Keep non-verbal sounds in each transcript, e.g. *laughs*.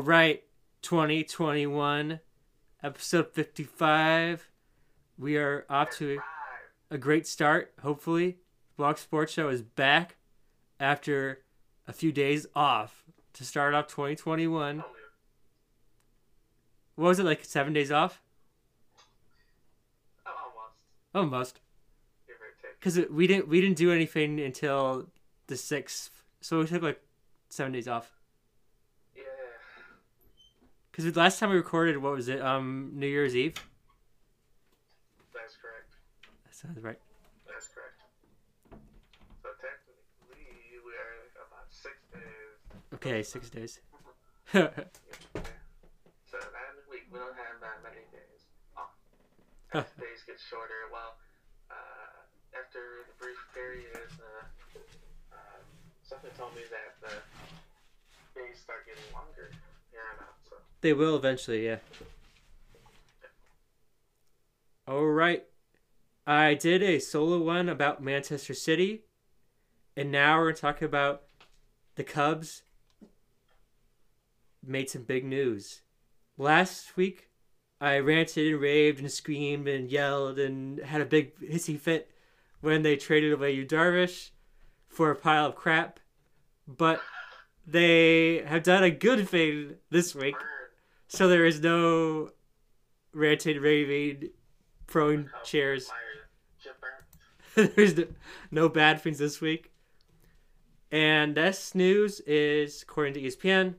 All right, 2021, episode 55. We are off to a great start, hopefully. Blog Sports Show is back after a few days off to start off 2021. What was it, like seven days off? Almost. Almost. Give or take. Because we didn't, we didn't do anything until the 6th. So we took like seven days off. Because last time we recorded, what was it? Um, New Year's Eve? That's correct. That sounds right. That's correct. So technically, we are about six days. Okay, six days. *laughs* Yeah. So that week, we don't have that many days off. As days get shorter, well, uh, after the brief period, uh, um, something told me that the days start getting longer here on out. They will eventually, yeah. All right. I did a solo one about Manchester City, and now we're going to talk about the Cubs. Made some big news. Last week, I ranted and raved and screamed and yelled and had a big hissy fit when they traded away Yu Darvish for a pile of crap. But they have done a good thing this week. So there is no ranting, raving, prone chairs. *laughs* There's no, no bad things this week. And this news is, according to ESPN,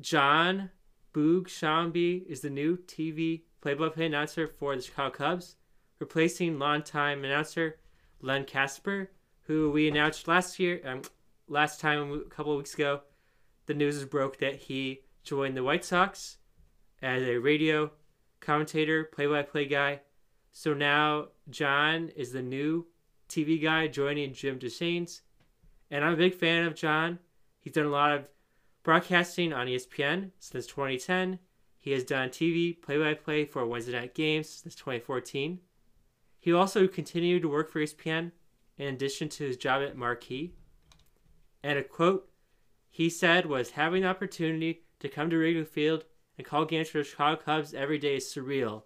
John Boog Sciambi is the new TV play-by-play announcer for the Chicago Cubs, replacing longtime announcer Len Kasper, who we announced last year, um, last time a couple of weeks ago. The news broke that he joined the White Sox as a radio commentator, play-by-play guy. So now John is the new TV guy joining Jim Deshaies. And I'm a big fan of John. He's done a lot of broadcasting on ESPN since 2010. He has done TV play by play for Wednesday night games since 2014. He also continued to work for ESPN in addition to his job at Marquee. And a quote he said was having the opportunity to come to Wrigley Field and call games for the Chicago Cubs every day is surreal.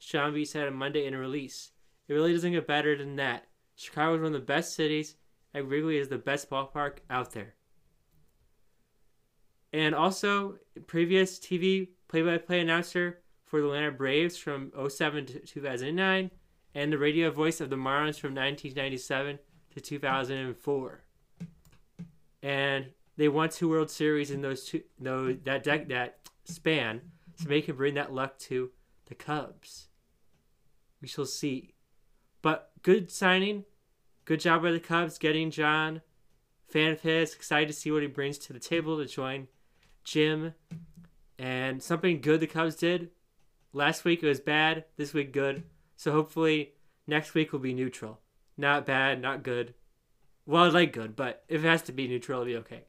Sciambi said on Monday in a release. It really doesn't get better than that. Chicago is one of the best cities, and Wrigley is the best ballpark out there. And also, previous TV play-by-play announcer for the Atlanta Braves from 07 to 2009, and the radio voice of the Marlins from 1997 to 2004. And they won two World Series in those two, those that dec- that span, so they can bring that luck to the Cubs. We shall see. But good signing. Good job by the Cubs getting John. Fan of his. Excited to see what he brings to the table to join Jim. And something good the Cubs did. Last week it was bad. This week good. So hopefully next week will be neutral. Not bad, not good. Well, I like good, but if it has to be neutral, it'll be okay.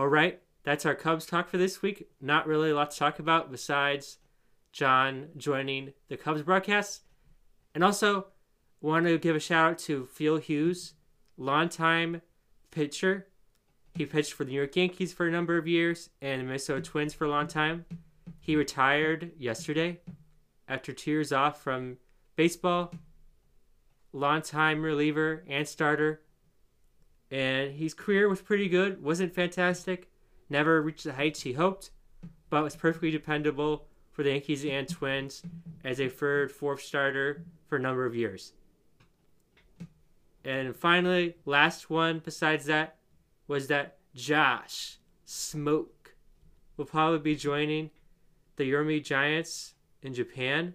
All right, that's our Cubs talk for this week. Not really a lot to talk about besides John joining the Cubs broadcast. And also, want to give a shout out to Phil Hughes, longtime pitcher. He pitched for the New York Yankees for a number of years and the Minnesota Twins for a long time. He retired yesterday after two years off from baseball. Longtime reliever and starter. And his career was pretty good. Wasn't fantastic. Never reached the heights he hoped, but was perfectly dependable for the Yankees and Twins as a third, fourth starter for a number of years. And finally, last one besides that was that Josh Smoak will probably be joining the Yomi Giants in Japan,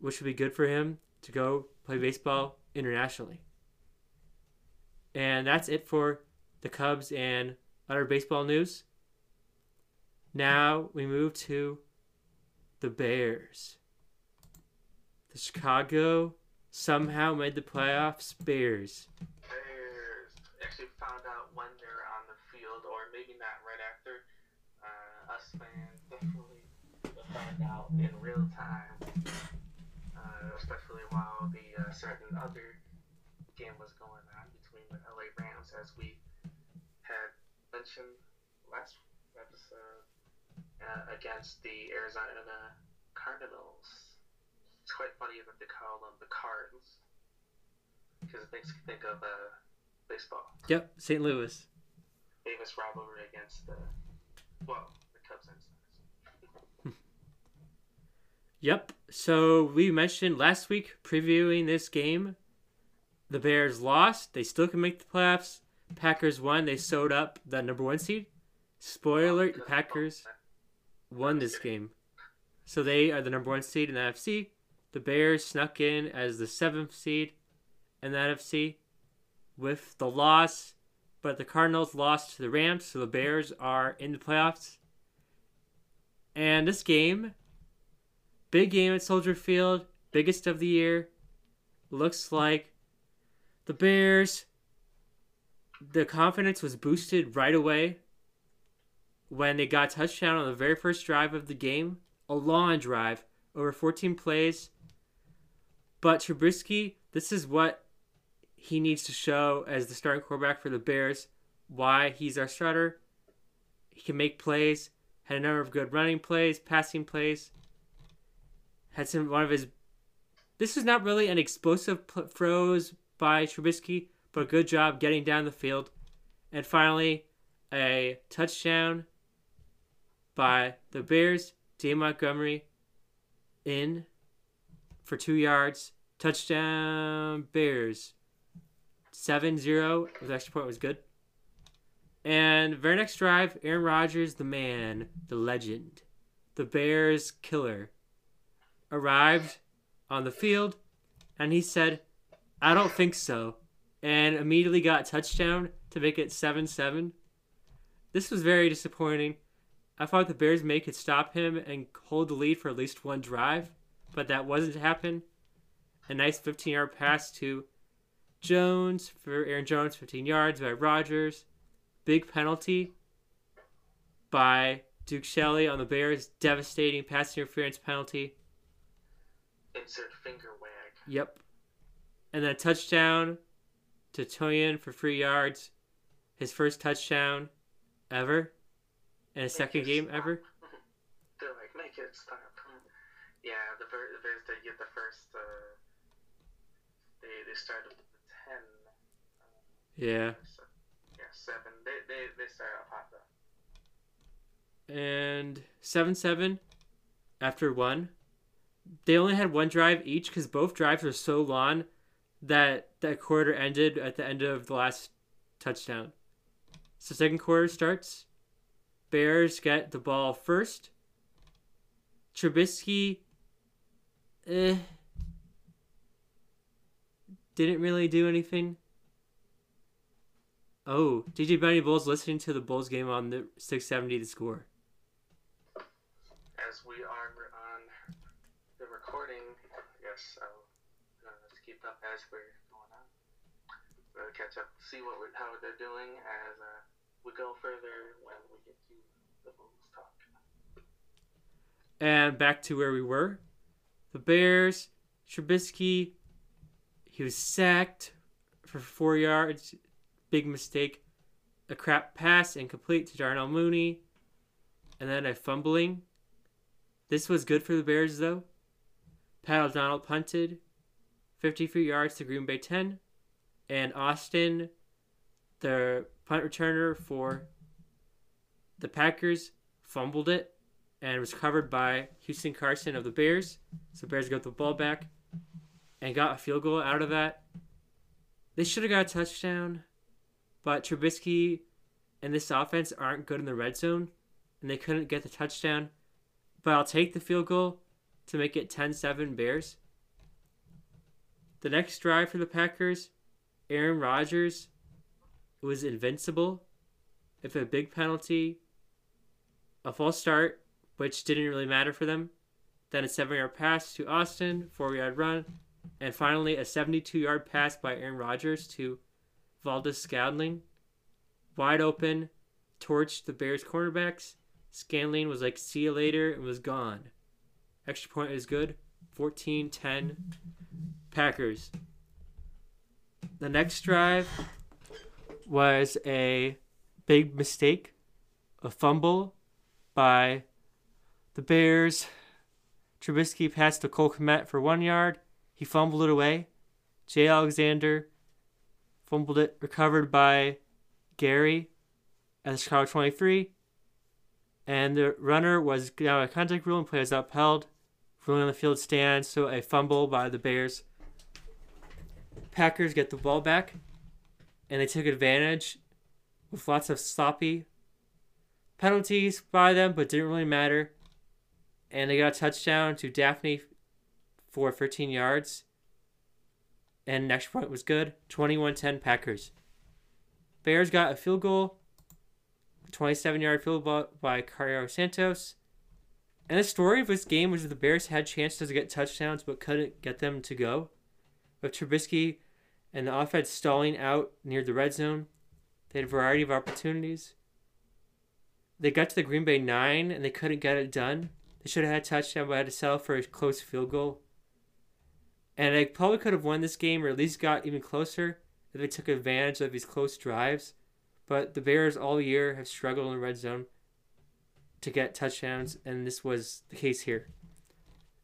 which would be good for him to go play baseball internationally. And that's it for the Cubs and other baseball news. Now we move to the Bears. The Chicago somehow made the playoffs. Bears. Bears actually found out when they're on the field, or maybe not right after. Uh, us fans definitely find out in real time, uh, especially while the uh, certain other game was the LA Rams, as we had mentioned last episode, uh, against the Arizona Cardinals. It's quite funny that they call them the Cards, because it makes you think of uh, baseball. Yep, St. Louis. Famous rivalry against the, well, the Cubs and Sox. *laughs* Yep. So we mentioned last week previewing this game. The Bears lost. They still can make the playoffs. Packers won. They sewed up the number one seed. Spoiler Packers won this game. So they are the number one seed in the NFC. The Bears snuck in as the seventh seed in the NFC with the loss, but the Cardinals lost to the Rams, so the Bears are in the playoffs. And this game, big game at Soldier Field, biggest of the year. Looks like the Bears, the confidence was boosted right away when they got touchdown on the very first drive of the game. A long drive, over 14 plays. But Trubisky, this is what he needs to show as the starting quarterback for the Bears. Why he's our starter. He can make plays. Had a number of good running plays, passing plays. Had some one of his. This is not really an explosive pl- throws by Trubisky, but a good job getting down the field. And finally, a touchdown by the Bears. Dave Montgomery in for two yards. Touchdown Bears. 7 0 with extra point was good. And very next drive, Aaron Rodgers, the man, the legend, the Bears killer, arrived on the field and he said, I don't think so. And immediately got a touchdown to make it 7 7. This was very disappointing. I thought the Bears may could stop him and hold the lead for at least one drive, but that wasn't to happen. A nice 15 yard pass to Jones for Aaron Jones, 15 yards by Rodgers. Big penalty by Duke Shelley on the Bears. Devastating pass interference penalty. Insert finger wag. Yep. And then touchdown to Tonyan for three yards. His first touchdown ever. And his second game stop. ever. *laughs* They're like, make it stop. Yeah, the Bears, the Bears get the first. Uh, they they started with the ten. Yeah. So, yeah, seven. They they they started off hot though. and 7 7 after one. They only had one drive each because both drives were so long that that quarter ended at the end of the last touchdown. So, second quarter starts. Bears get the ball first. Trubisky, eh, didn't really do anything. Oh, DJ Bunny Bulls listening to the Bulls game on the 670 to score. As we are on the recording, yes, uh, let's keep up as we're going on. We'll catch up, see what we're, how they're doing as uh, we go further when we get to the Bulls talk. And back to where we were. The Bears, Trubisky, he was sacked for four yards. Big mistake. A crap pass incomplete to Darnell Mooney. And then a fumbling. This was good for the Bears, though. Pat O'Donnell punted 53 yards to Green Bay 10. And Austin, the punt returner for the Packers, fumbled it and was covered by Houston Carson of the Bears. So Bears got the ball back and got a field goal out of that. They should have got a touchdown, but Trubisky and this offense aren't good in the red zone, and they couldn't get the touchdown. But I'll take the field goal to make it 10 7 Bears. The next drive for the Packers, Aaron Rodgers was invincible. If a big penalty, a false start, which didn't really matter for them. Then a seven yard pass to Austin, four yard run, and finally a 72 yard pass by Aaron Rodgers to Valdes-Scantling. Wide open, torched the Bears cornerbacks. Scantling was like, see you later, and was gone. Extra point is good. 14 10 Packers. The next drive was a big mistake, a fumble by the Bears. Trubisky passed to Cole Kmet for one yard. He fumbled it away. Jay Alexander fumbled it, recovered by Gary at the Chicago 23. And the runner was down a contact rule and play was upheld. Ruling on the field stands, so a fumble by the Bears. Packers get the ball back, and they took advantage with lots of sloppy penalties by them, but didn't really matter. And they got a touchdown to Daphne for 13 yards. And next point was good 21 10 Packers. Bears got a field goal, 27 yard field goal by Cairo Santos. And the story of this game was the Bears had chances to get touchdowns but couldn't get them to go. With Trubisky and the offense stalling out near the red zone, they had a variety of opportunities. They got to the Green Bay 9 and they couldn't get it done. They should have had a touchdown but had to settle for a close field goal. And they probably could have won this game or at least got even closer if they took advantage of these close drives. But the Bears all year have struggled in the red zone to get touchdowns, and this was the case here.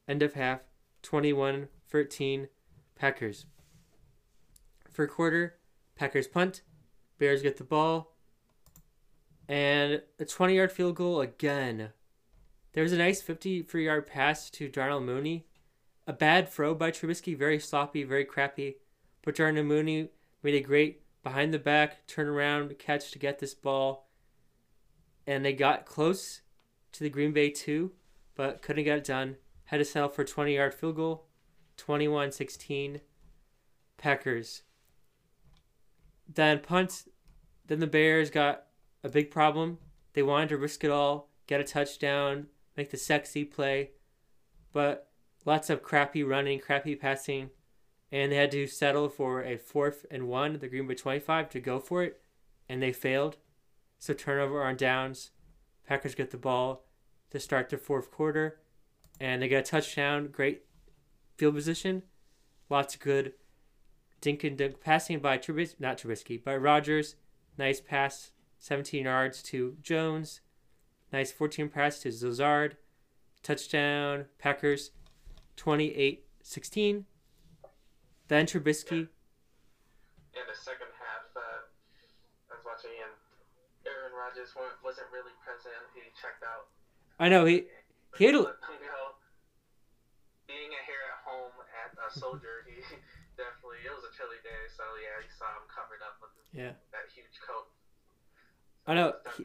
End of half, 21 13, Packers. For quarter, Packers punt, Bears get the ball, and a 20 yard field goal again. There was a nice 53 yard pass to Darnell Mooney. A bad throw by Trubisky, very sloppy, very crappy. But Darnell Mooney made a great behind the back turnaround catch to get this ball. And they got close to the Green Bay 2, but couldn't get it done. Had to settle for a 20 yard field goal. 21 16. Packers. Then punt. Then the Bears got a big problem. They wanted to risk it all, get a touchdown, make the sexy play, but lots of crappy running, crappy passing, and they had to settle for a fourth and one, the Green Bay 25, to go for it, and they failed. So turnover on downs. Packers get the ball to start the fourth quarter, and they get a touchdown. Great field position, lots of good dink and dunk passing by Trubisky, not Trubisky, by Rodgers. Nice pass, 17 yards to Jones. Nice 14 pass to Zozard. Touchdown, Packers, 28 16. Then Trubisky. In the second half, uh, I was watching, and Aaron Rodgers wasn't really present. He checked out. I know he he had a, you know, being here at a soldier, he *laughs* definitely it was a chilly day, so yeah, you saw him covered up with yeah that huge coat. I know. He,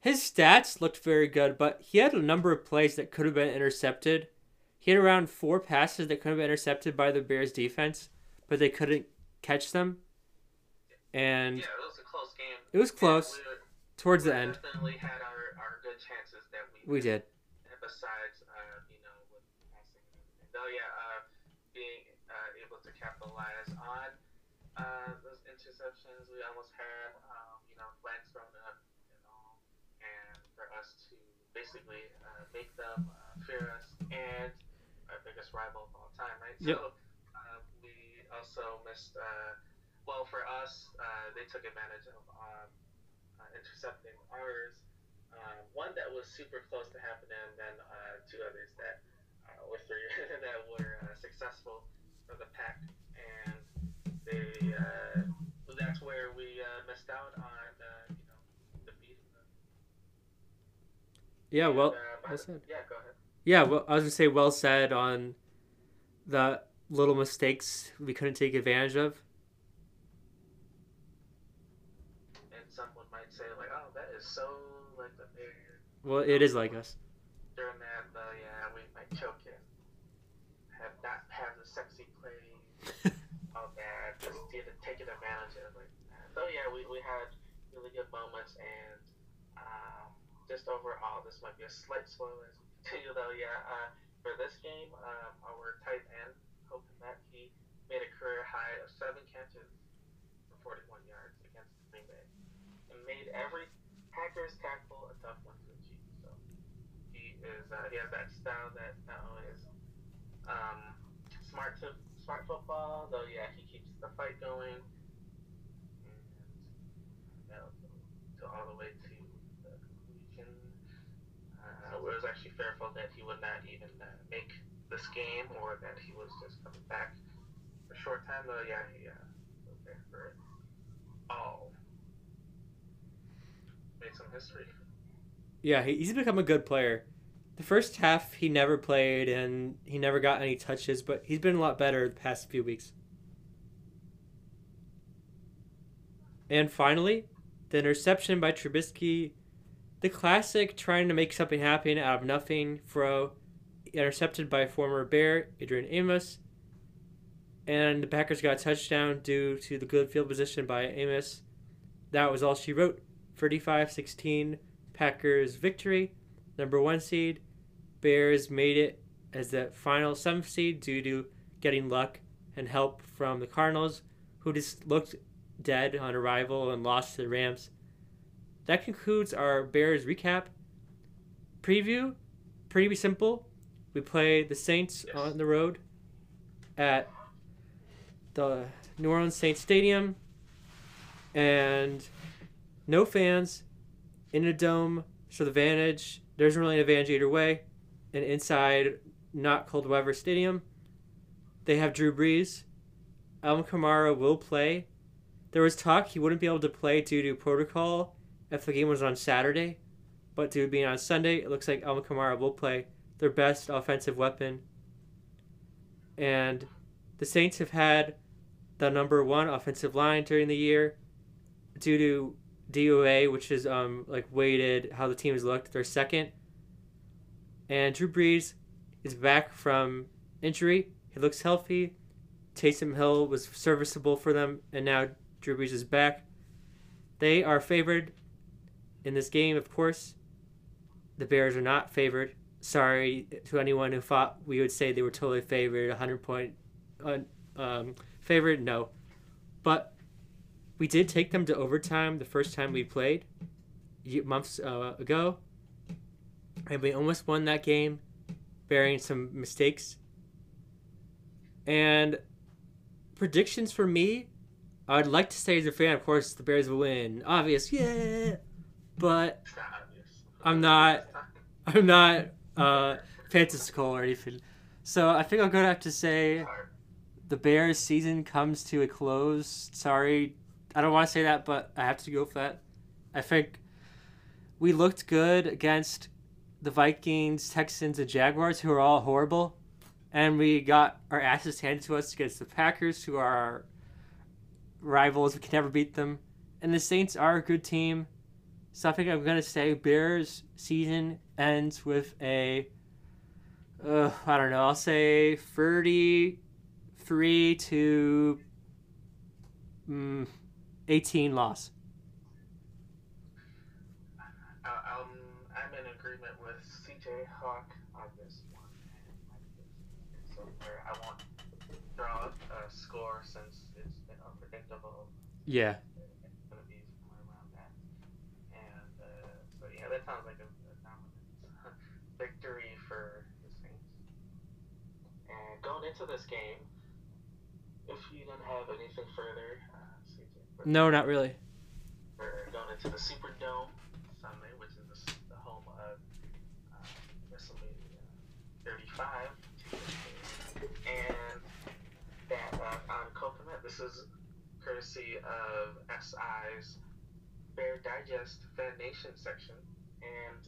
his stats looked very good, but he had a number of plays that could have been intercepted. He had around four passes that could have been intercepted by the Bears defense, but they couldn't catch them. And yeah, it was a close game. It was close we were, towards we the end. Definitely had our, our good chances that we We did. Besides, uh, you know, with passing and everything. Though, yeah, uh, being uh, able to capitalize on uh, those interceptions we almost had, um, you know, flags thrown up and all, and for us to basically uh, make them uh, fear us and our biggest rival of all time, right? Yep. So uh, we also missed. Uh, well, for us, uh, they took advantage of um, uh, intercepting ours. Uh, one that was super close to happening, and then uh, two others that uh, were three *laughs* that were uh, successful for the pack, and they uh, that's where we uh, missed out on uh, you know defeating them. Yeah, well, And, uh, well said. yeah, go ahead. Yeah, well, I was gonna say well said on the little mistakes we couldn't take advantage of. And someone might say like, oh, that is so like the. Well, it is like us. During that, though, yeah, we might choke it. Have not have the sexy plays. all that. Just didn't take advantage of it. So yeah, we, we had really good moments, and um, just overall, this might be a slight spoiler *laughs* we continue, though. Yeah, uh, for this game, um, our tight end, Cole Kmet, he made a career high of seven catches for 41 yards against Green Bay, and made every Packers tackle a tough one to achieve. So he is uh, he has that style that not only is um, smart to smart football, though. Yeah, he keeps the fight going, and that'll go all the way to the conclusion. Uh, it was actually fearful that he would not even uh, make this game, or that he was just coming back for a short time. Though, yeah, he uh, was there for it all. Made some history. Yeah, he's become a good player. The first half he never played and he never got any touches, but he's been a lot better the past few weeks. And finally, the interception by Trubisky, the classic trying to make something happen out of nothing throw, intercepted by former Bear Adrian Amos. And the Packers got a touchdown due to the good field position by Amos. That was all she wrote. 35 16 Packers victory. Number one seed. Bears made it as the final seventh seed due to getting luck and help from the Cardinals, who just looked dead on arrival and lost to the Rams. That concludes our Bears recap. Preview, pretty simple. We play the Saints Yes. on the road at the New Orleans Saints Stadium, and no fans in a dome. So the advantage, there's really an advantage either way. And inside, not cold weather stadium, they have Drew Brees. Alvin Kamara will play. There was talk he wouldn't be able to play due to protocol if the game was on Saturday, but due to being on Sunday, it looks like Alvin Kamara will play. Their best offensive weapon. And the Saints have had the number one offensive line during the year due to DOA, which is um like weighted how the teams looked. They're second, and Drew Brees is back from injury. He looks healthy. Taysom Hill was serviceable for them, and now Drew Brees is back. They are favored in this game, of course. The Bears are not favored. Sorry to anyone who thought we would say they were totally favored, 100 point uh, um, favored. No, but we did take them to overtime the first time we played months uh, ago, and we almost won that game, bearing some mistakes. And predictions for me, I'd like to say as a fan, of course, the Bears will win. Obvious, yeah, but It's not obvious. I'm not- I'm not uh, fantastical or anything. So I think I'm gonna have to say the Bears season comes to a close. Sorry, I don't want to say that, but I have to go for that. I think we looked good against the Vikings, Texans, and Jaguars, who are all horrible, and we got our asses handed to us against the Packers, who are rivals. We can never beat them, and the Saints are a good team. So I think I'm gonna say Bears season ends with a. Uh, I don't know. I'll say 33 to mm, 18 loss. Uh, um, I'm in agreement with CJ Hawk on this one. I won't draw a score since it's been unpredictable. Yeah. It's going to be somewhere around that. And uh, so, yeah, that sounds like a, a dominant *laughs* victory for the Saints. And going into this game, if you didn't have anything further, uh, No, not really. we're going into the Superdome Sunday, which is the, the home of uh, WrestleMania 35. This is courtesy of SI's Bear Digest Fan Nation section. And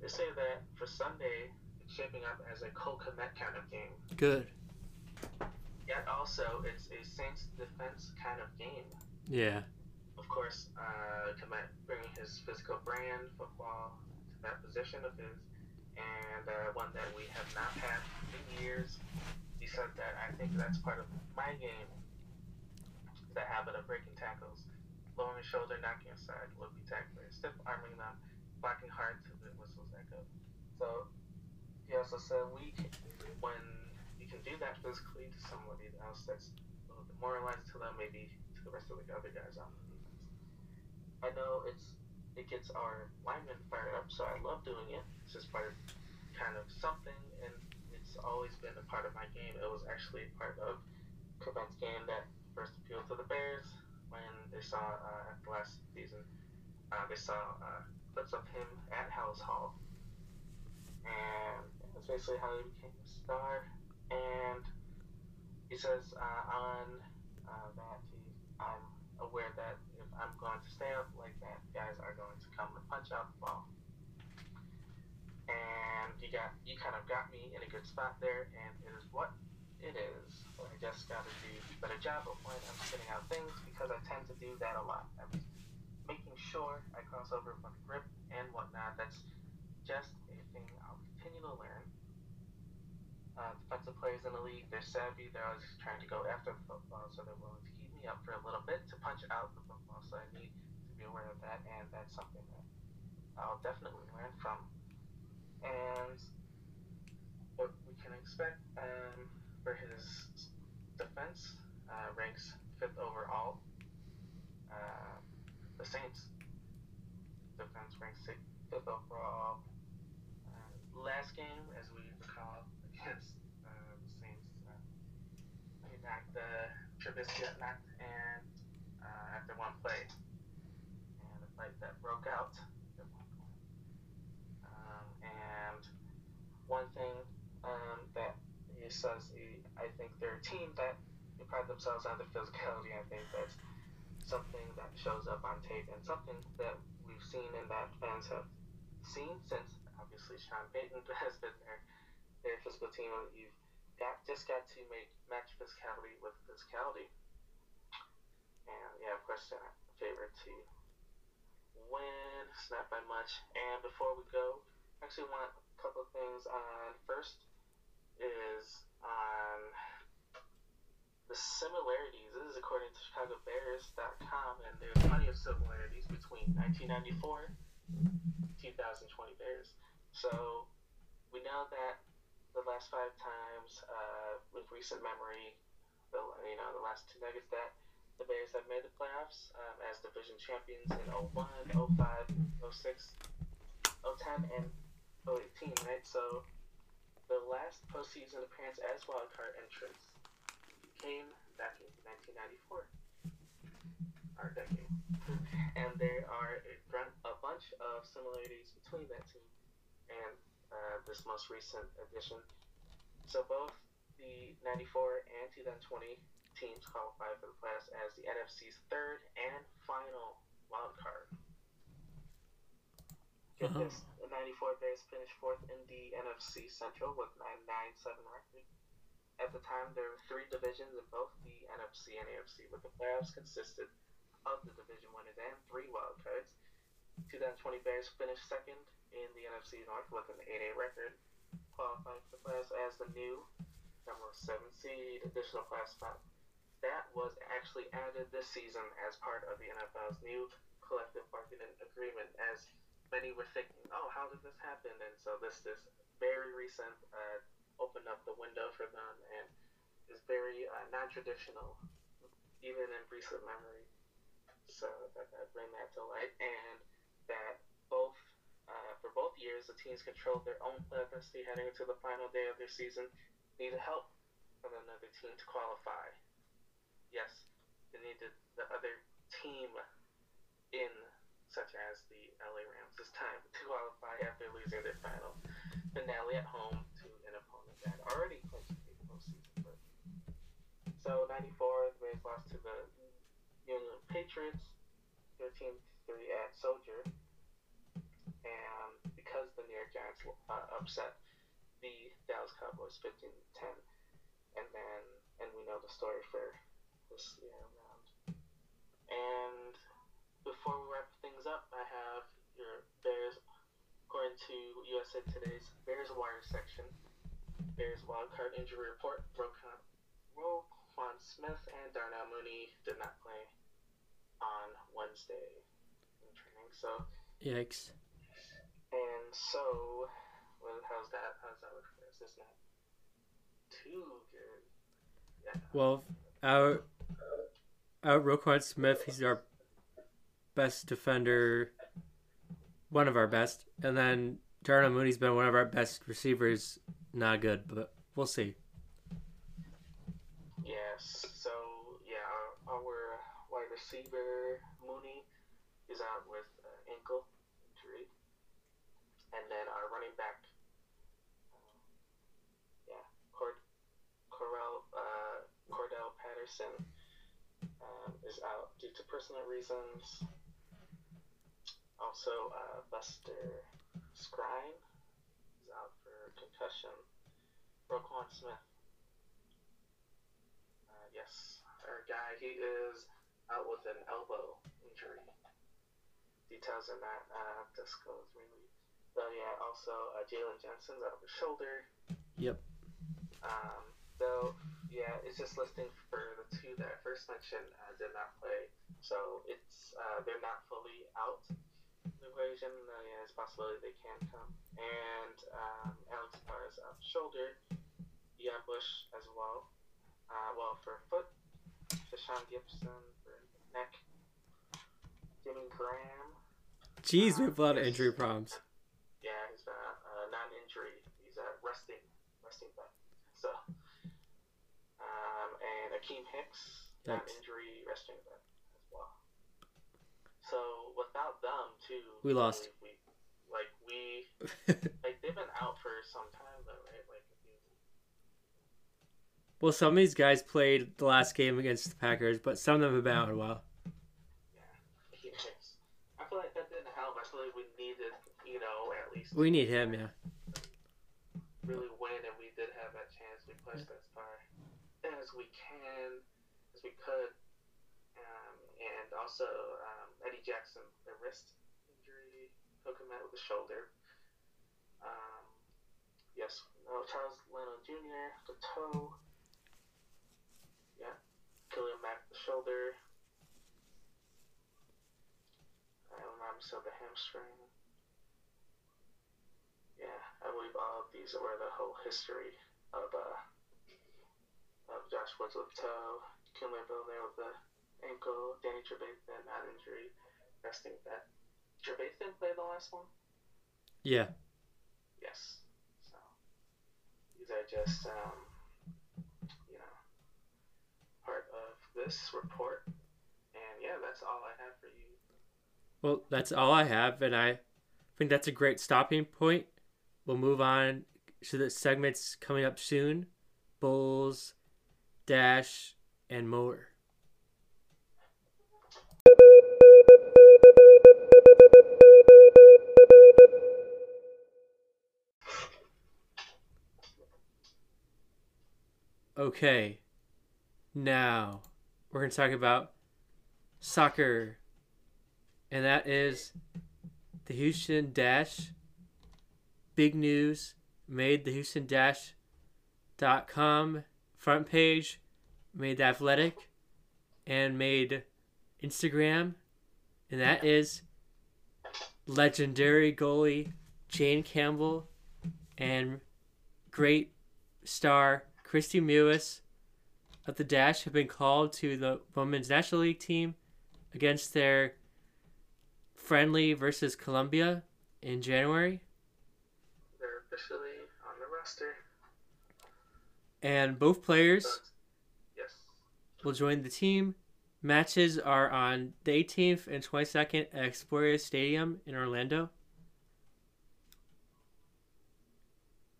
they say that for Sunday, it's shaping up as a Cole Kmet kind of game. Good. Yet also, it's a Saints defense kind of game. Yeah. of course, uh, Kmet bringing his physical brand football to that position of his, and uh, one that we have not had in years. Said that I think that's part of my game. The habit of breaking tackles, lowering shoulder, knocking aside would be tacklers, stiff arming them, blocking hard to the whistles echo. So he also said we can, when you can do that physically to somebody else that's a little demoralized to them, maybe to the rest of the other guys on the defense. I know it's it gets our linemen fired up. So I love doing it. It's just part of kind of something, and it's always been a part of my game. It was actually part of Kevent's game that first appealed to the Bears when they saw uh, the last season. Uh, they saw uh, clips of him at Halas Hall, and that's basically how he became a star. And he says uh, on uh, that he, I'm aware that if I'm going to stay up like that, guys are going to come and punch out the ball. And you got you kind of got me in a good spot there, and it is what it is. I just got to do a better job of when I'm spitting out things because I tend to do that a lot. I'm making sure I cross over with grip and whatnot. That's just a thing I'll continue to learn. Uh, defensive players in the league, they're savvy. They're always trying to go after the football, so they're willing to keep me up for a little bit to punch out the football. So I need to be aware of that, and that's something that I'll definitely learn from. And what we can expect um, for his defense uh, ranks fifth overall. Uh, the Saints defense ranks sixth, fifth overall. Uh, last game, as we recall, against uh, the Saints, uh, he knocked the Trubisky got and uh, after one play, and a fight that broke out at one point. Um, and one thing um, that he says, he, I think they're a team that they pride themselves on their physicality. I think that's something that shows up on tape and something that we've seen and that fans have seen since obviously Sean Payton *laughs* has been their their physical team. You've got just got to make match physicality with physicality. And yeah, of course, uh, favorite to win, it's not by much. And before we go, I actually want couple of things on. First is on the similarities. This is according to ChicagoBears.com, and there's plenty of similarities between 1994 2020 Bears. So we know that the last five times, uh, with recent memory, the you know the last two nuggets that the Bears have made the playoffs um, as division champions in 01, 05, 06, 010, and 018, right? So the last postseason appearance as wildcard entrants came back in 1994, our decade. *laughs* and there are a bunch of similarities between that team and uh, this most recent edition. So both the 94 and 2020 teams qualify for the playoffs as the NFC's third and final wild card. Get uh-huh. this: the 94 Bears finished fourth in the NFC Central with 9-9-7 record. At the time, there were three divisions in both the NFC and AFC, with the playoffs consisted of the division winners and three wild cards. 2020 Bears finished second in the NFC North with an 8-8 record, qualifying for the playoffs as the new number seven seed, additional playoff spot. That was actually added this season as part of the NFL's new collective bargaining agreement. As many were thinking, oh, how did this happen? And so this this very recent uh, opened up the window for them and is very uh, non-traditional, even in recent memory. So that, that bring that to light, and that both uh, for both years the teams controlled their own destiny heading into the final day of their season. Needed help from another team to qualify. Yes, they needed the other team in, such as the LA Rams, this time to qualify after losing their final finale at home to an opponent that already clinched the postseason. So, 94, the Bears lost to the New England Patriots, 13 3 at Soldier. And because the New York Giants uh, upset the Dallas Cowboys 15 10. And then, and we know the story for this year round. And before we wrap things up, I have your Bears, according to USA Today's Bears Wire section. Bears wildcard injury report. Roquan, Roquan Smith and Darnell Mooney did not play on Wednesday in training. So. Yikes. And so, well, how's that? How's that look for us? It's not too good. Yeah. Well, our our Roquan Smith, he's our best defender one of our best, and then Darnell Mooney's been one of our best receivers. Not good, but we'll see. Yes. So yeah, our, our wide receiver Mooney is out with uh, ankle injury, and then our running back, uh, yeah, Cord, Corel, uh, Cordell Patterson um, is out due to personal reasons. Also, uh, Buster Skrine is out for concussion. Roquan Smith. Uh, yes, our guy, he is out with an elbow injury. Details in that uh, disclosed release. So yeah, also uh, Jalen Jensen's out with shoulder. Yep. Um, so yeah, it's just listing for the two that I first mentioned uh, did not play. So it's uh, they're not fully out equation. Uh, yeah, it's a possibility they can come. And um, Alex Carr is out shoulder. Ian Bush as well. Uh, well, for foot, Deshaun Gibson for neck. Jimmy Graham. Jeez, we have a lot of injury problems. Yeah, he's uh, uh, non-injury. He's uh, resting, resting back. So, um, and Akiem Hicks, Yikes. non-injury, resting back. So without them too, We lost. We, like we, *laughs* like they've been out for some time though, right? Like few well, some of these guys played the last game against the Packers, but some of them have been out a while. Yeah, *laughs* I feel like that didn't help. I feel like we needed, you know, at least We need him, yeah. really win, and we did have that chance. We pushed as far as we can, as we could, and also um, Eddie Jackson, the wrist injury, took him out with the shoulder. Um, yes, no, Charles Leno Jr. the toe. Yeah, Khalil Mack the shoulder. I don't know, so the hamstring. Yeah, I believe all of these were the whole history of uh of Josh Woods with toe, Kindle Vildor with the ankle, Danny Trevathan not injury, resting that. Trevathan played the last one? Yeah. Yes. So these are just um you know part of this report. And yeah, that's all I have for you. Well, that's all I have, and I think that's a great stopping point. We'll move on to the segments coming up soon Bulls, Dash, and more. Okay, now we're going to talk about soccer. And that is the Houston Dash. Big news. Made the Houston Dash.com front page, made the Athletic, and made Instagram, and that is legendary goalie Jane Campbell and great star Kristie Mewis of the Dash have been called to the Women's National League team against their friendly versus Colombia in January, They're officially on the roster. and both players yes. will join the team. Matches are on the 18th and 22nd at Exploria Stadium in Orlando.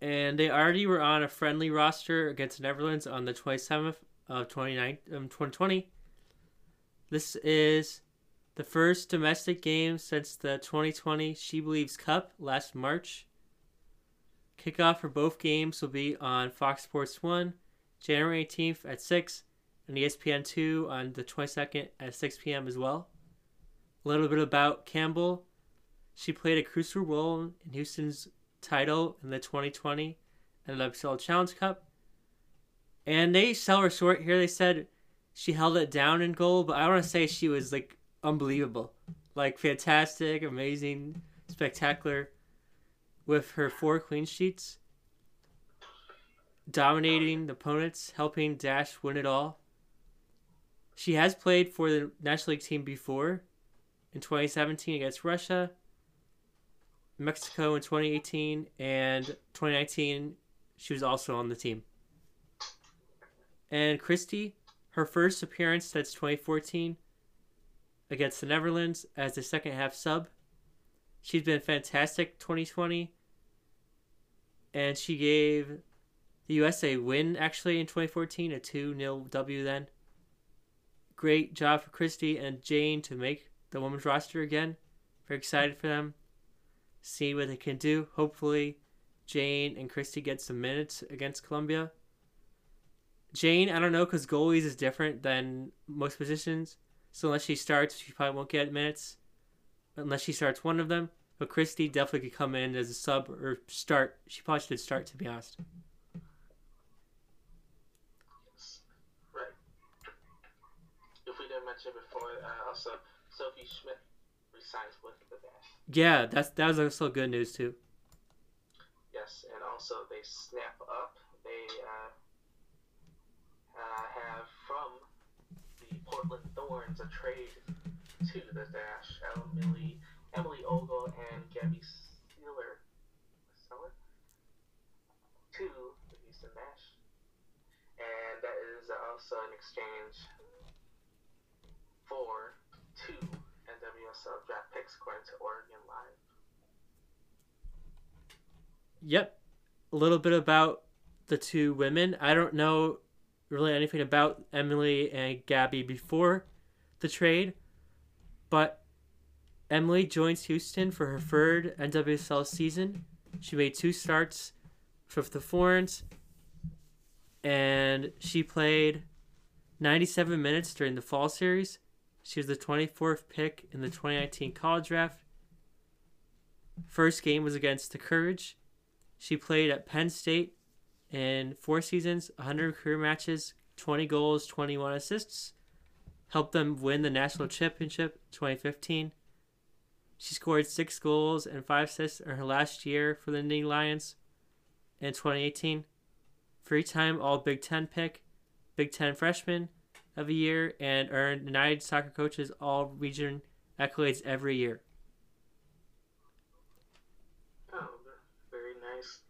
And they already were on a friendly roster against the Netherlands on the 27th of 29, um, 2020. This is the first domestic game since the 2020 She Believes Cup last March. Kickoff for both games will be on Fox Sports 1, January 18th at 6, and ESPN 2 on the 22nd at 6 p.m. as well. A little bit about Campbell. She played a crucial role in Houston's title in the 2020 NWSL Challenge Cup. And they sell her short here. They said she held it down in goal, but I want to say she was like unbelievable. Like fantastic, amazing, spectacular with her four clean sheets. Dominating the opponents, helping Dash win it all. She has played for the National League team before in 2017 against Russia. Mexico in 2018 and 2019. She was also on the team. And Kristie, her first appearance since 2014 against the Netherlands as the second half sub. She's been fantastic 2020. And she gave the USA win actually in 2014, a 2 0 W then. Great job for Kristie and Jane to make the women's roster again. Very excited for them. See what they can do. Hopefully, Jane and Kristie get some minutes against Colombia. Jane, I don't know, because goalies is different than most positions. So unless she starts, she probably won't get minutes. Unless she starts one of them. But Kristie definitely could come in as a sub or start. She probably should start, to be honest. Right. If we didn't mention before, uh, also Sophie Schmidt with the Dash. Yeah, that's that was also good news too. Yes, and also they snap up. They uh, uh, have from the Portland Thorns a trade to the Dash. Emily, Emily Ogle and Gabby Sealer, Seller to the Houston Dash, and that is also an exchange for two NWSL draft picks according to Oregon Live. Yep. A little bit about the two women. I don't know really anything about Emily and Gabby before the trade, but Emily joins Houston for her third NWSL season. She made two starts for the Thorns, and she played 97 minutes during the fall series. She was the 24th pick in the 2019 college draft. First game was against the Courage. She played at Penn State in four seasons, 100 career matches, 20 goals, 21 assists. Helped them win the national championship 2015. She scored six goals and five assists in her last year for the Nittany Lions in 2018. Three time All Big Ten pick, Big Ten freshman of the year, and earned United Soccer Coaches All Region accolades every year. Oh, very nice.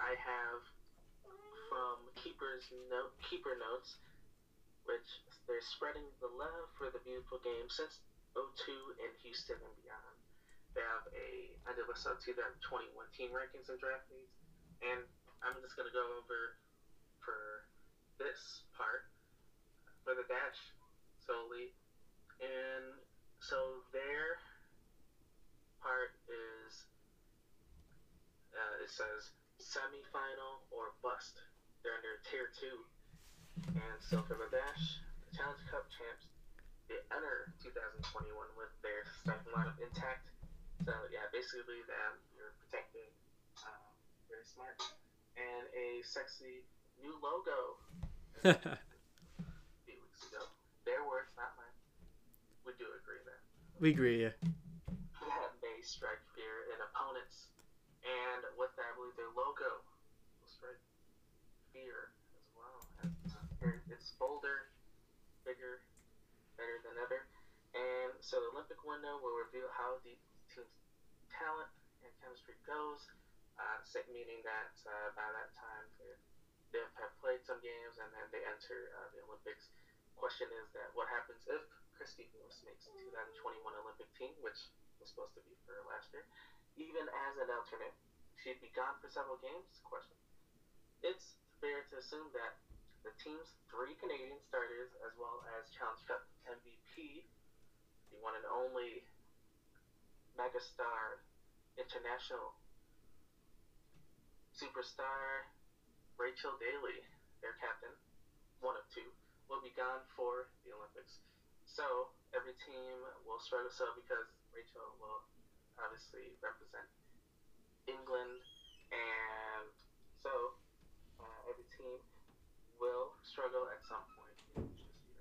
I have from Keeper's note, Keeper Notes, which they're spreading the love for the beautiful game since 02 in Houston and beyond. They have a I did a NWSL 2021 team rankings and draft needs, and I'm just gonna go over for this part for the dash solely, and so their part is uh, it says semi-final or bust. They're under tier two, and so for the dash, the Challenge Cup champs, they enter 2021 with their starting lineup intact. So yeah, basically them you're protecting. Um, very smart, and a sexy new logo. *laughs* a few weeks ago, their words, not mine. We do agree there. we agree, yeah. that may strike fear in opponents. And with that, I believe their logo will strike fear as well. It's bolder, bigger, better than ever. And so the Olympic window will reveal how the team's talent and chemistry goes. Uh, meaning that uh, by that time they they have played some games and then they enter uh, the Olympics. Question is that what happens if Kristie Mewis makes the 2021 Olympic team, which was supposed to be for last year, even as an alternate, she'd be gone for several games? Question. It's fair to assume that the team's three Canadian starters, as well as Challenge Cup MVP, the one and only megastar international superstar Rachel Daly, their captain, one of two, will be gone for the Olympics. So every team will struggle. So because Rachel will obviously represent England, and so uh, every team will struggle at some point this year.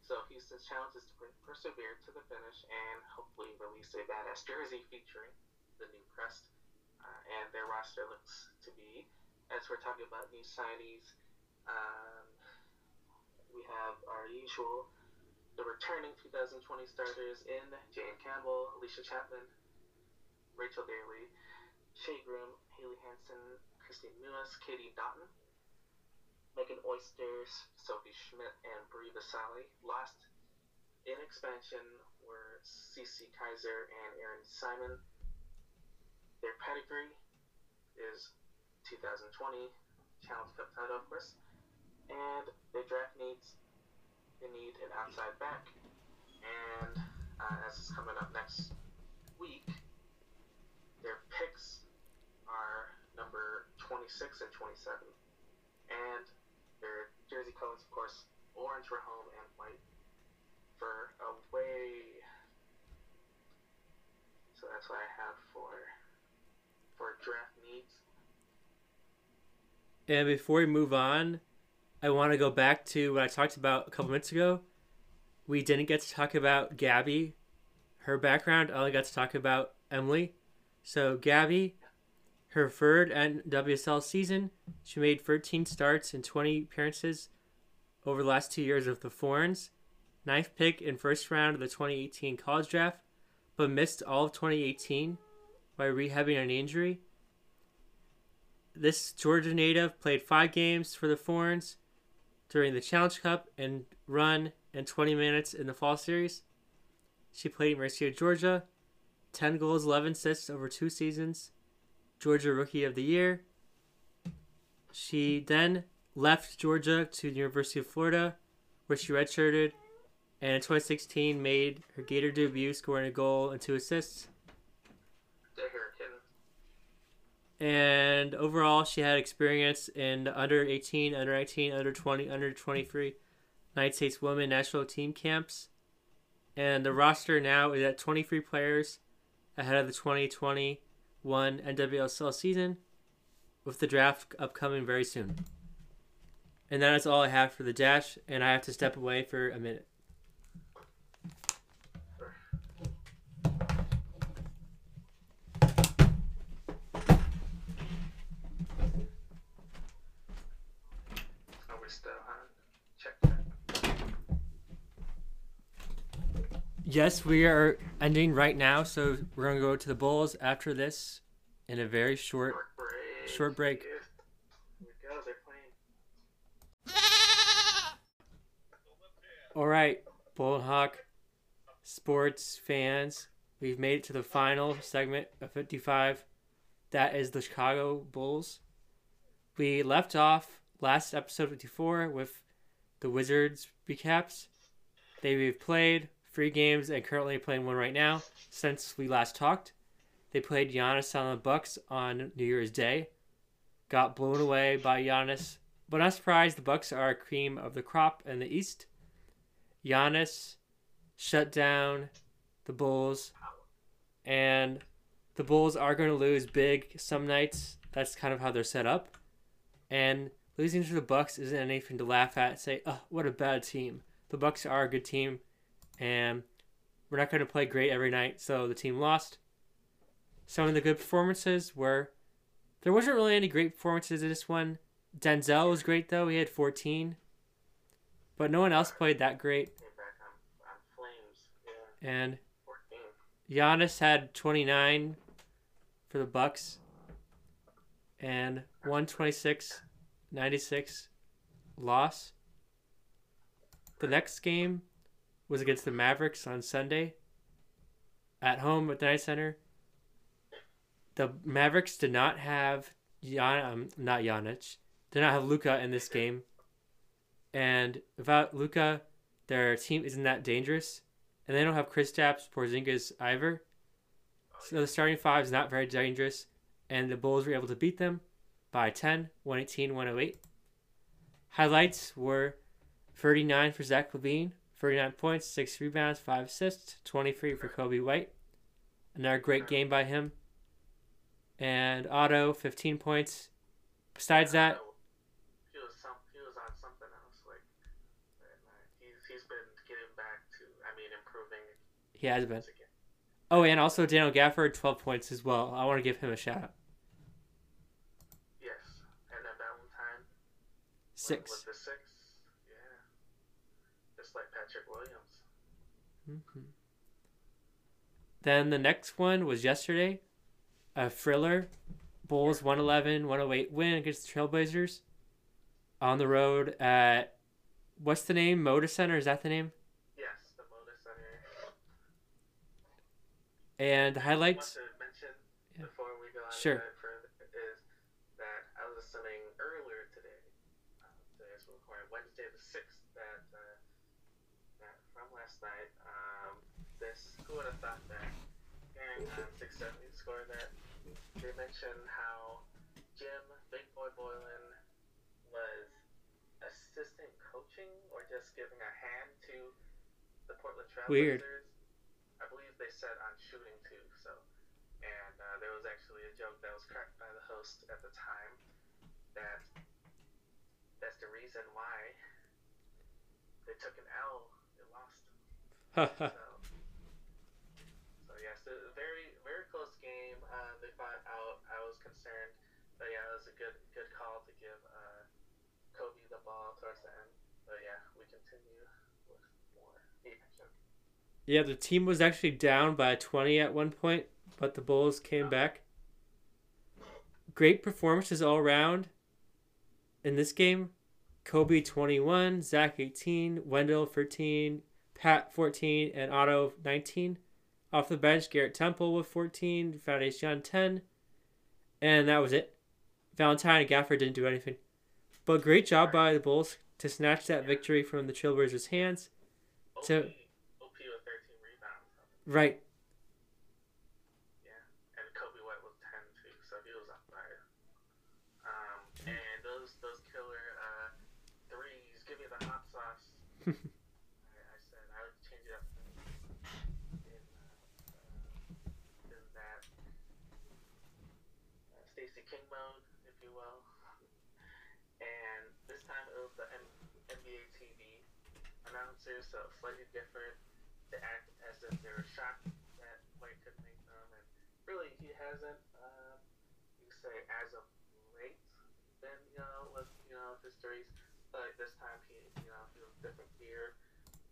So Houston's challenge is to persevere to the finish and hopefully release a badass jersey featuring the new crest. Uh, and their roster looks to be, as we're talking about new signees, um, we have our usual, the returning 2020 starters in Jane Campbell, Allysha Chapman, Rachel Daly, Shea Groom, Haley Hanson, Christine Lewis, Katie Naughton, Megan Oysters, Sophie Schmidt, and Bri Visalli. Last in expansion were CeCe Kizer and Erin Simon. Their pedigree is 2020 Challenge Cup title, of course. And their draft needs they need an outside back. And uh, as is coming up next week, their picks are number 26 and 27. And their jersey colors, of course, orange for home and white for away. So that's what I have for for draft needs. And before we move on, I want to go back to what I talked about a couple minutes ago. We didn't get to talk about Gabby, her background. I got to talk about Emily. So, Gabby, her third NWSL season, she made 13 starts and 20 appearances over the last two years of the Thorns. Ninth pick in first round of the 2018 college draft, but missed all of 2018 by rehabbing an injury. This Georgia native played five games for the Thorns during the Challenge Cup and run and 20 minutes in the fall series. She played of Georgia, 10 goals, 11 assists over two seasons, Georgia Rookie of the Year. She then left Georgia to the University of Florida, where she redshirted, and in 2016 made her Gator debut, scoring a goal and two assists. The Hurricane. And overall, she had experience in under 18, under 19, under 20, under 23 United States Women National Team camps. And the roster now is at 23 players ahead of the 2021 NWSL season, with the draft upcoming very soon. And that is all I have for the dash, and I have to step away for a minute. Are we still on? Check that. Yes, we are ending right now, so we're going to go to the Bulls after this in a very short. Short break. Short break. Here we go. They're playing. *laughs* All right, Bull and Hawk sports fans, we've made it to the final segment of 55. That is the Chicago Bulls. We left off last episode 54 with the Wizards recaps. They've played three games and currently playing one right now since we last talked. They played Giannis on the Bucks on New Year's Day. Got blown away by Giannis, but not surprised. The Bucks are cream of the crop in the East. Giannis shut down the Bulls, and the Bulls are going to lose big some nights. That's kind of how they're set up, and losing to the Bucks isn't anything to laugh at. Say, oh, what a bad team. The Bucks are a good team, and we're not going to play great every night. So the team lost. Some of the good performances were there wasn't really any great performances in this one. Denzel was great though; he had 14, but no one else played that great. And 14. Giannis had 29 for the Bucks and 126 96 loss. The next game was against the Mavericks on Sunday at home at the Night Center. The Mavericks did not have Jan, um, not Giannis, did not have Luka in this game. And without Luka, their team isn't that dangerous and they don't have Chris Kristaps, Porzingis, either. So the starting five is not very dangerous, and the Bulls were able to beat them by 10, 118, 108. Highlights were 39 for Zach LaVine, 39 points, 6 rebounds, 5 assists, 23 for Coby White. Another great game by him. And Otto, 15 points. Besides that, he was some. He was on something else. Like, he's he's been getting back to. I mean, improving. he has been. Oh, and also Daniel Gafford, 12 points as well. I want to give him a shout out. Yes, and then Valentine. Six. The six. Yeah. Just like Patrick Williams. Mhm. Then the next one was yesterday. a thriller. Bulls 111 108 win against the Trailblazers on the road at what's the name? Moda Center, is that the name? Yes, the Moda Center. And the highlights Want to mention Yeah. before we go on Sure. to that further is that I was listening earlier today. Uh, today's recording Wednesday the sixth. That uh, that from last night. Um, this who would have thought that Aaron on six seventy score that they mentioned how Jim Big Boy Boylan was assistant coaching or just giving a hand to the Portland Weird. Trailblazers. I believe they said on shooting too. So, and uh, there was actually a joke that was cracked by the host at the time that that's the reason why they took an L. They lost. *laughs* So concerned, but yeah, it was a good good call to give uh, Coby the ball towards the end. But yeah, we continue with more action. Yeah, the team was actually down by 20 at one point, but the Bulls came back. Great performances all around in this game. Coby 21, Zach 18, Wendell 13, Pat 14, and Otto 19. Off the bench, Garrett Temple with 14, Foundation 10, and that was it. Valentine and Gafford didn't do anything. But great job by the Bulls to snatch that victory from the Trailblazers' hands. OP, So- OP with 13 rebounds. Right, Yeah, and Coby White was 10 too, so he was up by. Um, and those those killer uh, threes, give me the hot sauce. I, I said I would change it up in, uh, uh, in that uh, Stacey King mode, if you will. And this time it was the N- NBA TV announcer, so slightly different. To act as if they were shocked that White could make them, and really he hasn't. Uh, you could say as of late, been you know with you know histories, but this time he you know he was different gear,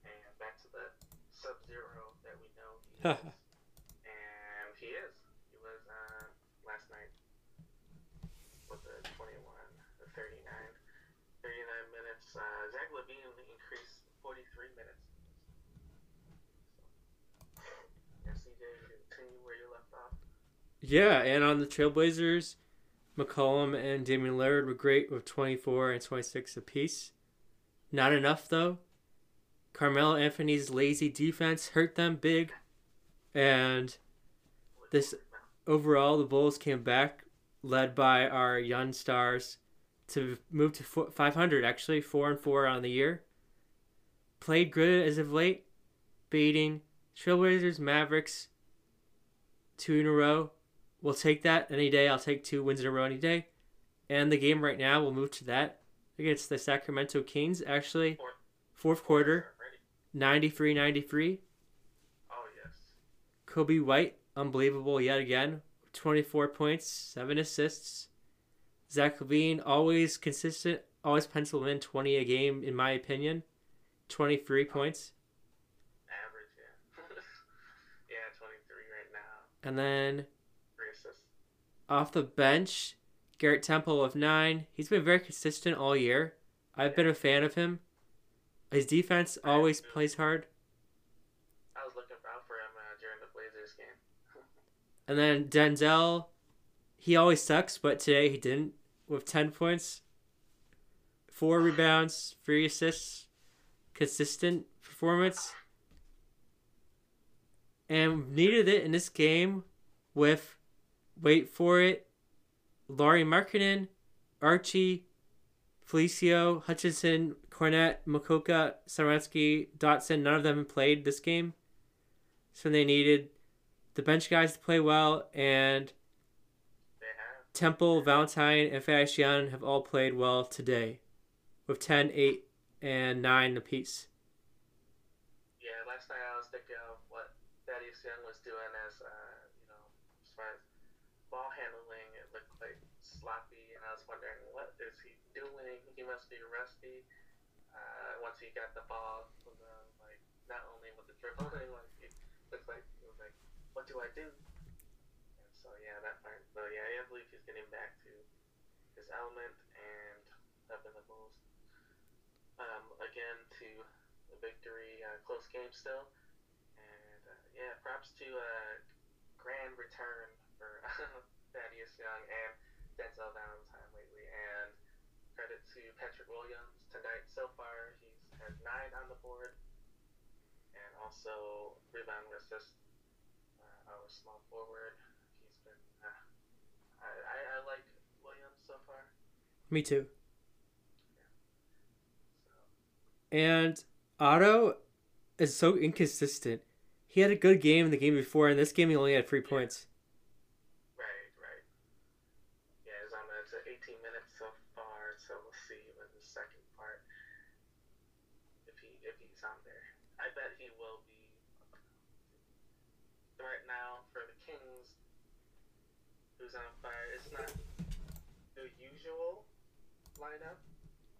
and back to the Sub Zero that we know he is, and he is. He was uh, last night with the 21, the 39, 39 minutes. Uh, Zach LaVine increased 43 minutes. Yeah, and on the Trailblazers, McCollum and Damian Lillard were great with 24 and 26 apiece. Not enough, though. Carmelo Anthony's lazy defense hurt them big. And this overall, the Bulls came back, led by our young stars, to move to 500, actually, 4 and 4 on the year. Played good as of late, beating Trailblazers, Mavericks, two in a row. We'll take that any day. I'll take two wins in a row any day. And the game right now, we'll move to that against the Sacramento Kings. Actually, Fourth. quarter, 93 93. Oh, yes. Coby White, unbelievable yet again. 24 points, 7 assists. Zach LaVine, always consistent, always pencil in 20 a game, in my opinion. 23 points. Average, yeah. *laughs* yeah, 23 right now. And then Three off the bench, Garrett Temple of 9. He's been very consistent all year. I've been a fan of him. His defense always plays hard. I was looking out for him uh, during the Blazers game. *laughs* And then Denzel, he always sucks, but today he didn't with 10 points, 4 *sighs* rebounds, 3 assists, consistent performance. And needed it in this game with, wait for it, Lauri Markkanen, Archie, Felicio, Hutchison, Kornet, Mokoka, Sarensky, Dotson. None of them played this game. So they needed the bench guys to play well, and Temple, Valentine, and Fashion have all played well today with 10, 8, and 9 apiece. Yeah, last night I was thinking of what Thaddeus Young was doing as, uh, you know, as far as ball handling. It looked like sloppy, and I was wondering what is he doing? He must be rusty. Uh, once he got the ball, with, uh, like not only with the dribbling, like it looked like he was like, "What do I do?" And So yeah, that part. So yeah, I believe he's getting back to his element and the. Um, again to the victory, uh, close game still, and uh, yeah, props to uh, grand return for *laughs* Thaddeus Young and Denzel Valentine lately, and credit to Patrick Williams tonight. So far, he's had nine on the board, and also rebound assist. Uh, our small forward, he's been. Uh, I, I I like Williams so far. Me too. So And Otto is so inconsistent. He had a good game in the game before, and this game he only had three points. right, right. Yeah, he's on the 18 minutes so far. So we'll see in the second part if he if he's on there. I bet he will be. Right now for the Kings, who's on fire. It's not the usual lineup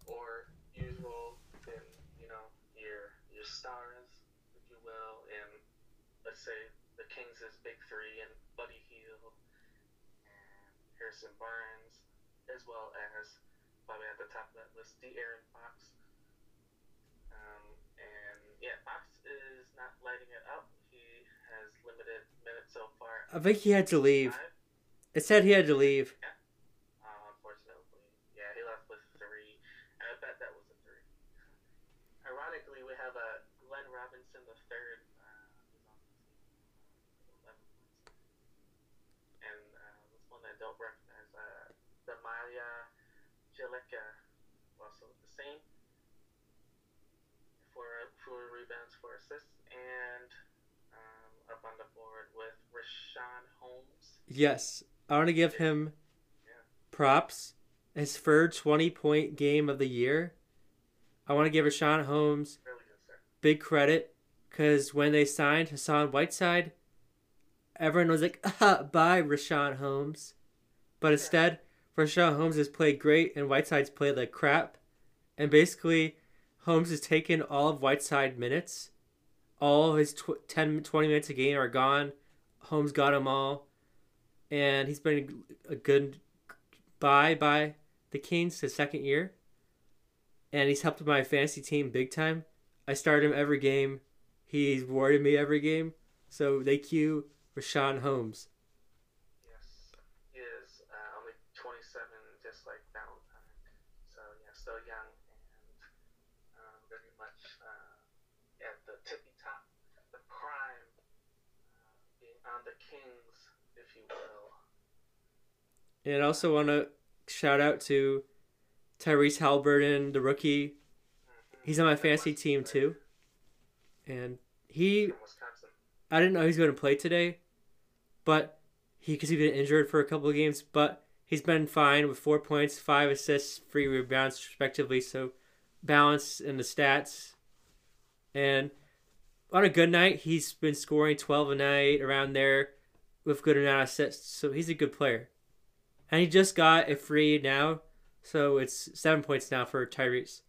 or usual in you know your your stars, if you will, and let's say the Kings' big three and Buddy Hield and Harrison Barnes, as well as probably at the top of that list, De'Aaron Fox. Um, and yeah, Fox is not lighting it up. He has limited minutes so far. I think he had to leave. Five. It said he had to leave. Uh, unfortunately, yeah, he left with three, and I bet that was a three. Ironically, we have a Glenn Robinson the third, uh, who's on the team, uh, eleven points, and uh, this one I don't recognize, uh, the Maya Jeleka, also the same. For for assists, and um, up on the board with Richaun Holmes. Yes, I want to give him props. His third 20 point game of the year. I want to give Richaun Holmes Really good big credit because when they signed Hassan Whiteside, everyone was like, ah, bye, Richaun Holmes. But instead, Richaun Holmes has played great and Whiteside's played like crap. And basically, Holmes has taken all of Whiteside minutes. All his tw- 10, 20 minutes a game are gone. Holmes got them all. And he's been a good buy by the Kings his second year. And he's helped my fantasy team big time. I start him every game. He's rewarded me every game. So thank you, Richaun Holmes. Yes, he is uh, only 27, just like Valentine. So yeah, still young and um, very much uh, at the tippy top, the prime, uh, being on the Kings, if you will. And I also want to shout out to Tyrese Halliburton, the rookie. Mhm. He's on my fantasy team too. And he, I didn't know he was going to play today, but he, because he's been injured for a couple of games, but he's been fine with four points, five assists, three rebounds, respectively. So balance in the stats. And on a good night, he's been scoring 12 a night around there with good amount of assists. So he's a good player. And he just got a free now. So it's seven points now for Tyrese.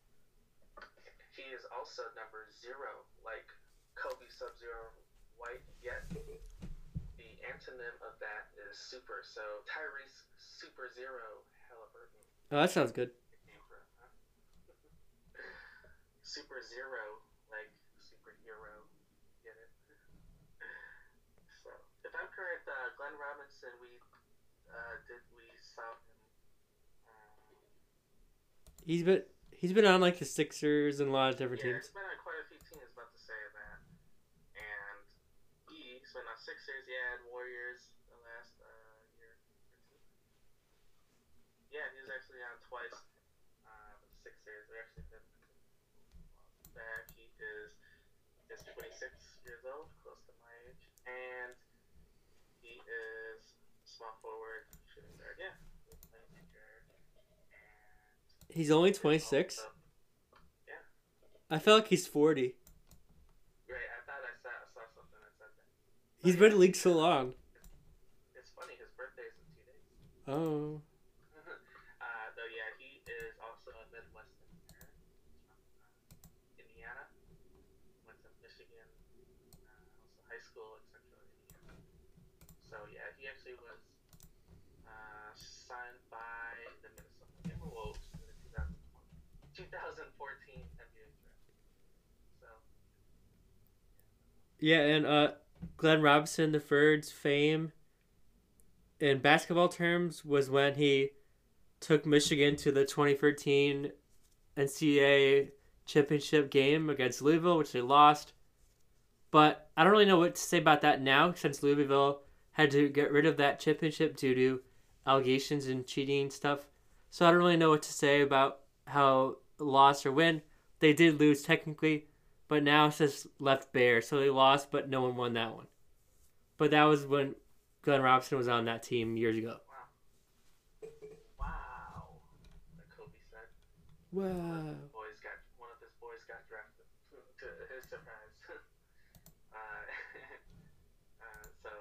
He is also number zero, like Coby Sub Zero White, yet the antonym of that is super. So Tyrese Super Zero Halliburton. Oh, that sounds good. came from, huh? Super Zero, like superhero. Get it? so, if I'm correct, uh, Glenn Robinson, we uh, did we saw him. He's been he's been on like the Sixers and a lot of different yeah, teams. he's been on quite a few teams. About to say that, and he's been on Sixers, yeah, and Warriors the last uh, year. Yeah, he was actually on twice. Uh, with the Sixers, they actually been back. He is just 26 years old, close to my age, and he is small forward, shooting guard. Yeah, he's playing guard. And He's only 26. also- I feel like he's 40. Right, I thought I saw, I saw something that said that. He's been in the league so long. It's funny, his birthday's in two days. Oh. uh, though, yeah, he is also a Midwestern parent. He's from uh, Indiana. Went to Michigan, uh, also high school in central Indiana. So, So yeah, he actually was uh, signed by the Minnesota Timberwolves in the 2020, 2014 NBA draft. So Yeah, and uh, Glenn Robinson the third's fame in basketball terms was when he took Michigan to the 2013 NCAA championship game against Louisville, which they lost. But I don't really know what to say about that now, since Louisville had to get rid of that championship due to allegations and cheating stuff. So I don't really know what to say about how loss or win. They did lose technically, but now it's just left bare. So they lost, but no one won that one. But that was when Glenn Robinson was on that team years ago. wow, *laughs* like Kobe said. Wow. boys got one of his boys got drafted to his surprise. uh, uh, so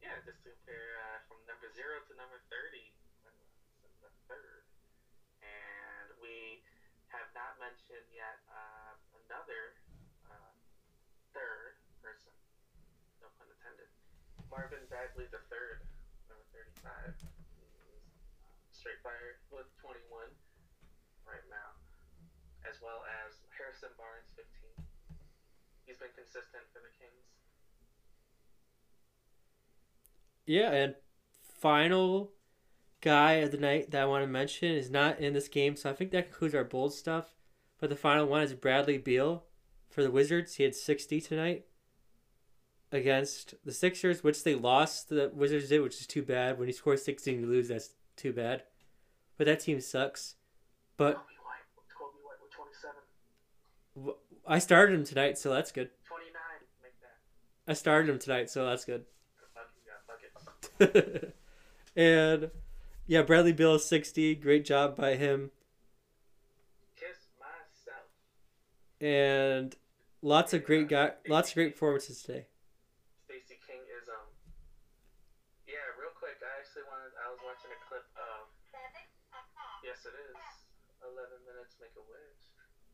yeah, just to compare uh, from number zero to number thirty, uh, the third, and we have not mentioned yet uh, another uh, third person, no pun intended, Marvin Bagley the third, number thirty-five. Uh, Straight fire with twenty-one right now as well as Harrison Barnes, 15. He's been consistent for the Kings. Yeah, and final guy of the night that I want to mention is not in this game, so I think that concludes our bold stuff. But the final one is Bradley Beal for the Wizards. He had 60 tonight against the Sixers, which they lost. The Wizards did, which is too bad. When you score 16, and you lose, that's too bad. But that team sucks. But Coby White, Coby White with 27. w- I started him tonight, so that's good. 29, make that. I started him tonight, so that's good. You *laughs* and yeah, Bradley Beal is 60. Great job by him. Kiss myself. and lots of great guy, lots of great performances today. Stacey King is, um, yeah, real quick, I actually wanted, I was watching a clip of, it is, 11 minutes make a wish.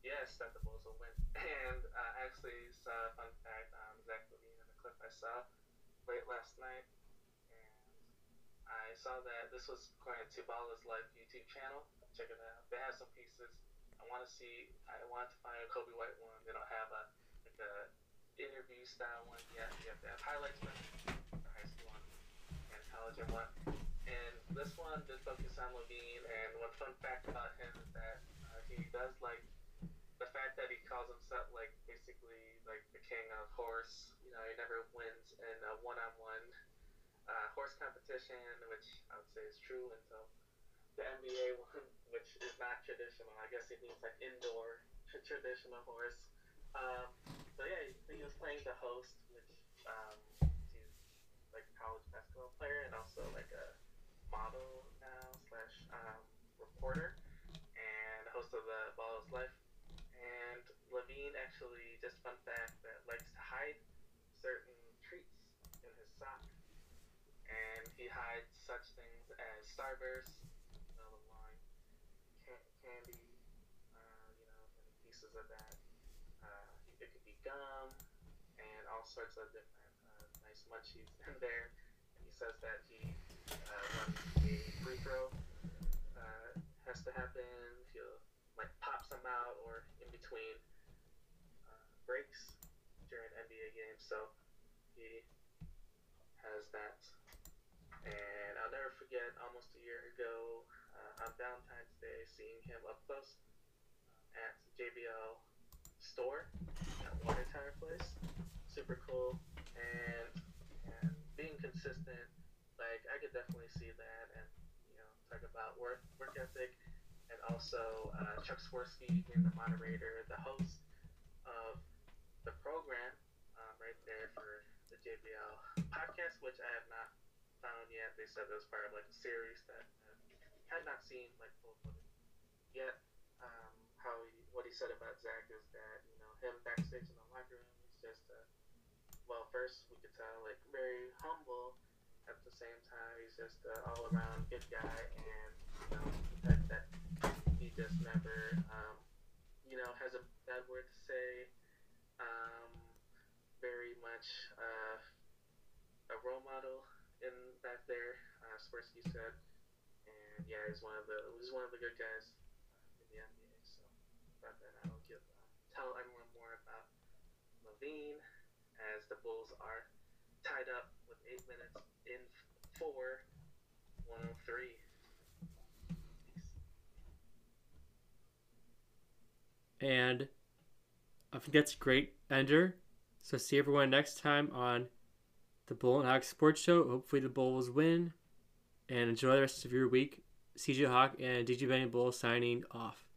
Yes, that the Bulls will win. *laughs* And uh, I actually saw a fun fact on Zach LaVine in a clip I saw late last night. And I saw that this was according to Balla's Life YouTube channel. Check it out. They have some pieces. I want to see, I want to find a Coby White one. They don't have a, like a interview style one yet. You have to have highlights the high school one and college one. And this one did focus on LaVine. And one fun fact about him is that uh, he does like the fact that he calls himself like basically like the king of horse. You know, he never wins in a one-on-one uh, horse competition, which I would say is true until the NBA *laughs* one, which is not traditional. I guess it means like indoor tr- traditional horse. Um, so yeah, he, he was playing the host, which um, he's like a college basketball player and also like a model now slash um, reporter and host of the Ball's Life. And LaVine actually, just fun fact, that likes to hide certain treats in his sock. And he hides such things as Starburst, line, can- candy, uh, you know, and pieces of that. Uh, it could be gum and all sorts of different uh, nice munchies *laughs* in there. And he says that he, uh, free throw uh, has to happen, he'll like pop some out or in between uh, breaks during NBA games. So he has that. And I'll never forget, almost a year ago, uh, on Valentine's Day, seeing him up close at JBL store at Water Tower Place. Super cool. And and being consistent, I could definitely see that. And you know, talk about work work ethic, and also uh, Chuck Swirsky being the moderator, the host of the program, um, right there for the JBL podcast, which I have not found yet. They said it was part of like a series that I had not seen like full footage yet. Um, how he, what he said about Zach is that you know him backstage in the locker room is just uh, well, first we could tell like very humble. At the same time, he's just an all around good guy, and you know the fact that he just never um, you know has a bad word to say. Um, very much uh, a role model in back there. Uh, Swirsky said, and yeah, he's one of the he's one of the good guys in the NBA. So about that, I will give uh, tell everyone more about LaVine as the Bulls are tied up with eight minutes in four, 103. And I think that's a great ender. So see everyone next time on the Bull and Hawk Sports Show. Hopefully the Bulls win. And enjoy the rest of your week. CJ Hawk and DJ Benny Bull signing off.